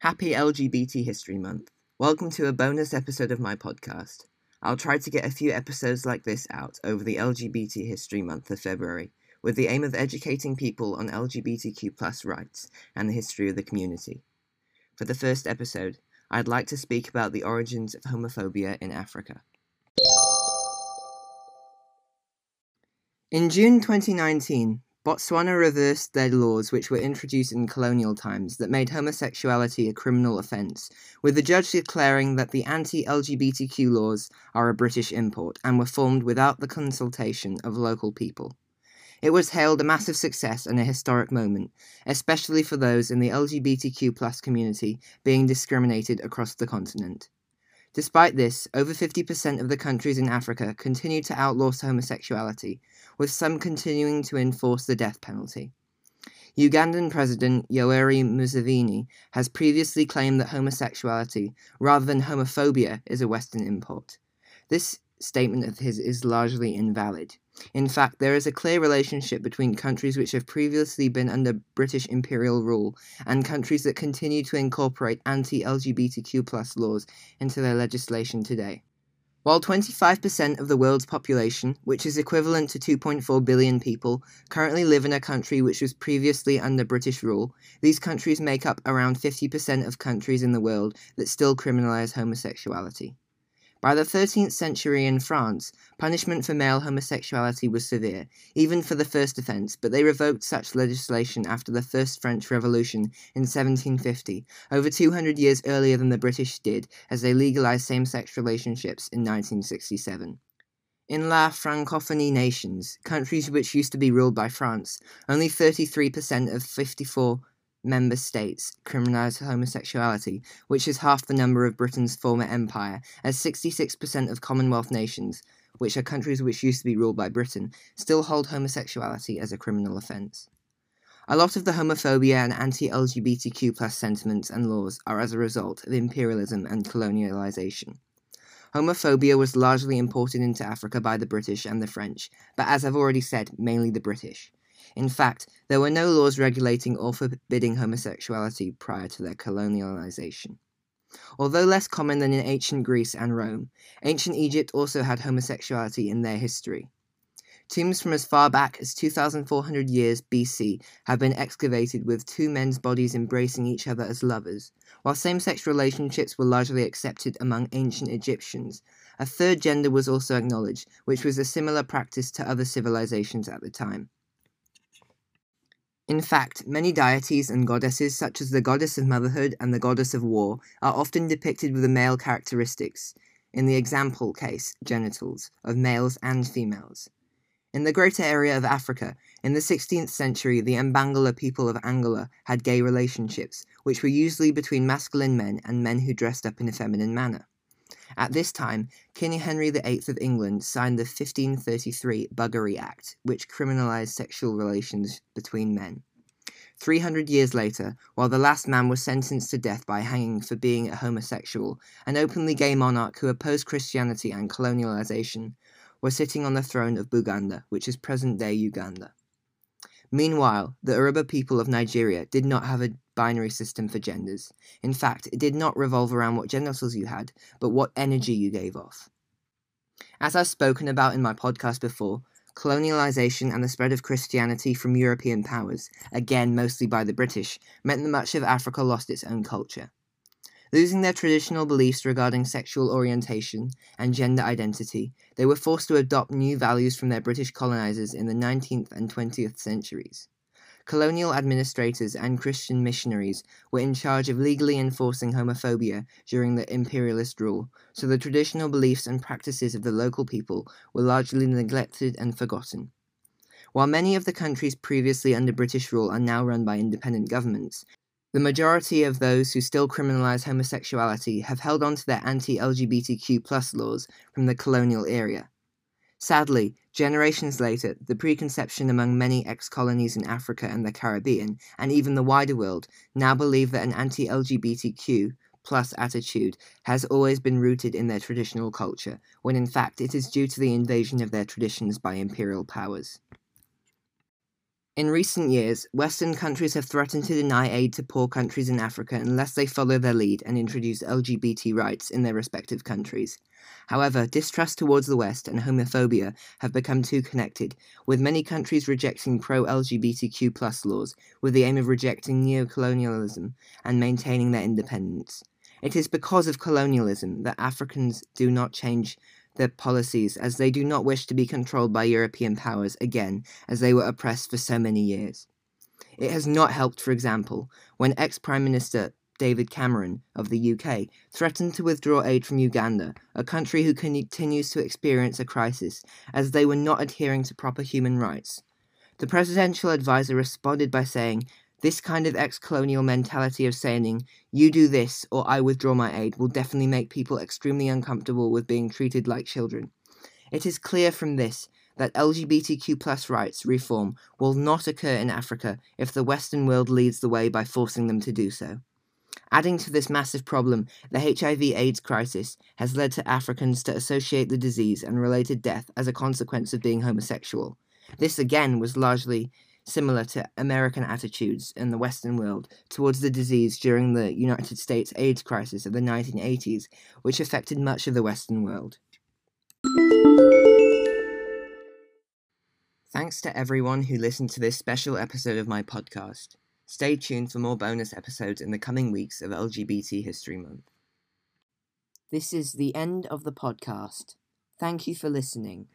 Happy LGBT History Month. Welcome to a bonus episode of my podcast. I'll try to get a few episodes like this out over the LGBT History Month of February, with the aim of educating people on LGBTQ rights and the history of the community. For the first episode, I'd like to speak about the origins of homophobia in Africa. In June 2019, Botswana reversed their laws which were introduced in colonial times that made homosexuality a criminal offence, with the judge declaring that the anti LGBTQ laws are a British import and were formed without the consultation of local people. It was hailed a massive success and a historic moment, especially for those in the LGBTQ community being discriminated across the continent. Despite this, over 50% of the countries in Africa continue to outlaw homosexuality, with some continuing to enforce the death penalty. Ugandan President Yoweri Museveni has previously claimed that homosexuality, rather than homophobia, is a Western import. This statement of his is largely invalid. In fact, there is a clear relationship between countries which have previously been under British imperial rule and countries that continue to incorporate anti LGBTQ laws into their legislation today. While 25% of the world's population, which is equivalent to 2.4 billion people, currently live in a country which was previously under British rule, these countries make up around 50% of countries in the world that still criminalize homosexuality. By the 13th century in France, punishment for male homosexuality was severe, even for the first offence, but they revoked such legislation after the First French Revolution in 1750, over 200 years earlier than the British did, as they legalised same sex relationships in 1967. In La Francophonie nations, countries which used to be ruled by France, only 33% of 54 member states criminalise homosexuality, which is half the number of Britain's former empire, as 66% of Commonwealth nations, which are countries which used to be ruled by Britain, still hold homosexuality as a criminal offence. A lot of the homophobia and anti LGBTQ sentiments and laws are as a result of imperialism and colonialisation. Homophobia was largely imported into Africa by the British and the French, but as I've already said, mainly the British. In fact, there were no laws regulating or forbidding homosexuality prior to their colonialization. Although less common than in ancient Greece and Rome, ancient Egypt also had homosexuality in their history. Tombs from as far back as 2,400 years BC have been excavated with two men's bodies embracing each other as lovers. While same sex relationships were largely accepted among ancient Egyptians, a third gender was also acknowledged, which was a similar practice to other civilizations at the time. In fact, many deities and goddesses, such as the goddess of motherhood and the goddess of war, are often depicted with the male characteristics, in the example case, genitals, of males and females. In the greater area of Africa, in the 16th century, the Mbangala people of Angola had gay relationships, which were usually between masculine men and men who dressed up in a feminine manner. At this time, King Henry VIII of England signed the 1533 Buggery Act, which criminalized sexual relations between men. 300 years later, while the last man was sentenced to death by hanging for being a homosexual, an openly gay monarch who opposed Christianity and colonialization was sitting on the throne of Buganda, which is present day Uganda. Meanwhile, the Yoruba people of Nigeria did not have a binary system for genders. In fact, it did not revolve around what genitals you had, but what energy you gave off. As I've spoken about in my podcast before, colonialization and the spread of Christianity from European powers, again mostly by the British, meant that much of Africa lost its own culture. Losing their traditional beliefs regarding sexual orientation and gender identity, they were forced to adopt new values from their British colonizers in the 19th and 20th centuries. Colonial administrators and Christian missionaries were in charge of legally enforcing homophobia during the imperialist rule, so the traditional beliefs and practices of the local people were largely neglected and forgotten. While many of the countries previously under British rule are now run by independent governments, the majority of those who still criminalize homosexuality have held on to their anti LGBTQ laws from the colonial era. Sadly, generations later, the preconception among many ex colonies in Africa and the Caribbean, and even the wider world, now believe that an anti LGBTQ plus attitude has always been rooted in their traditional culture, when in fact it is due to the invasion of their traditions by imperial powers. In recent years, Western countries have threatened to deny aid to poor countries in Africa unless they follow their lead and introduce LGBT rights in their respective countries. However, distrust towards the West and homophobia have become too connected, with many countries rejecting pro LGBTQ laws with the aim of rejecting neocolonialism and maintaining their independence. It is because of colonialism that Africans do not change their policies as they do not wish to be controlled by European powers again as they were oppressed for so many years. It has not helped, for example, when ex Prime Minister David Cameron of the UK threatened to withdraw aid from Uganda, a country who continues to experience a crisis as they were not adhering to proper human rights. The presidential advisor responded by saying this kind of ex colonial mentality of saying, you do this or I withdraw my aid, will definitely make people extremely uncomfortable with being treated like children. It is clear from this that LGBTQ rights reform will not occur in Africa if the Western world leads the way by forcing them to do so. Adding to this massive problem, the HIV AIDS crisis has led to Africans to associate the disease and related death as a consequence of being homosexual. This again was largely similar to American attitudes in the Western world towards the disease during the United States AIDS crisis of the 1980s, which affected much of the Western world. Thanks to everyone who listened to this special episode of my podcast. Stay tuned for more bonus episodes in the coming weeks of LGBT History Month. This is the end of the podcast. Thank you for listening.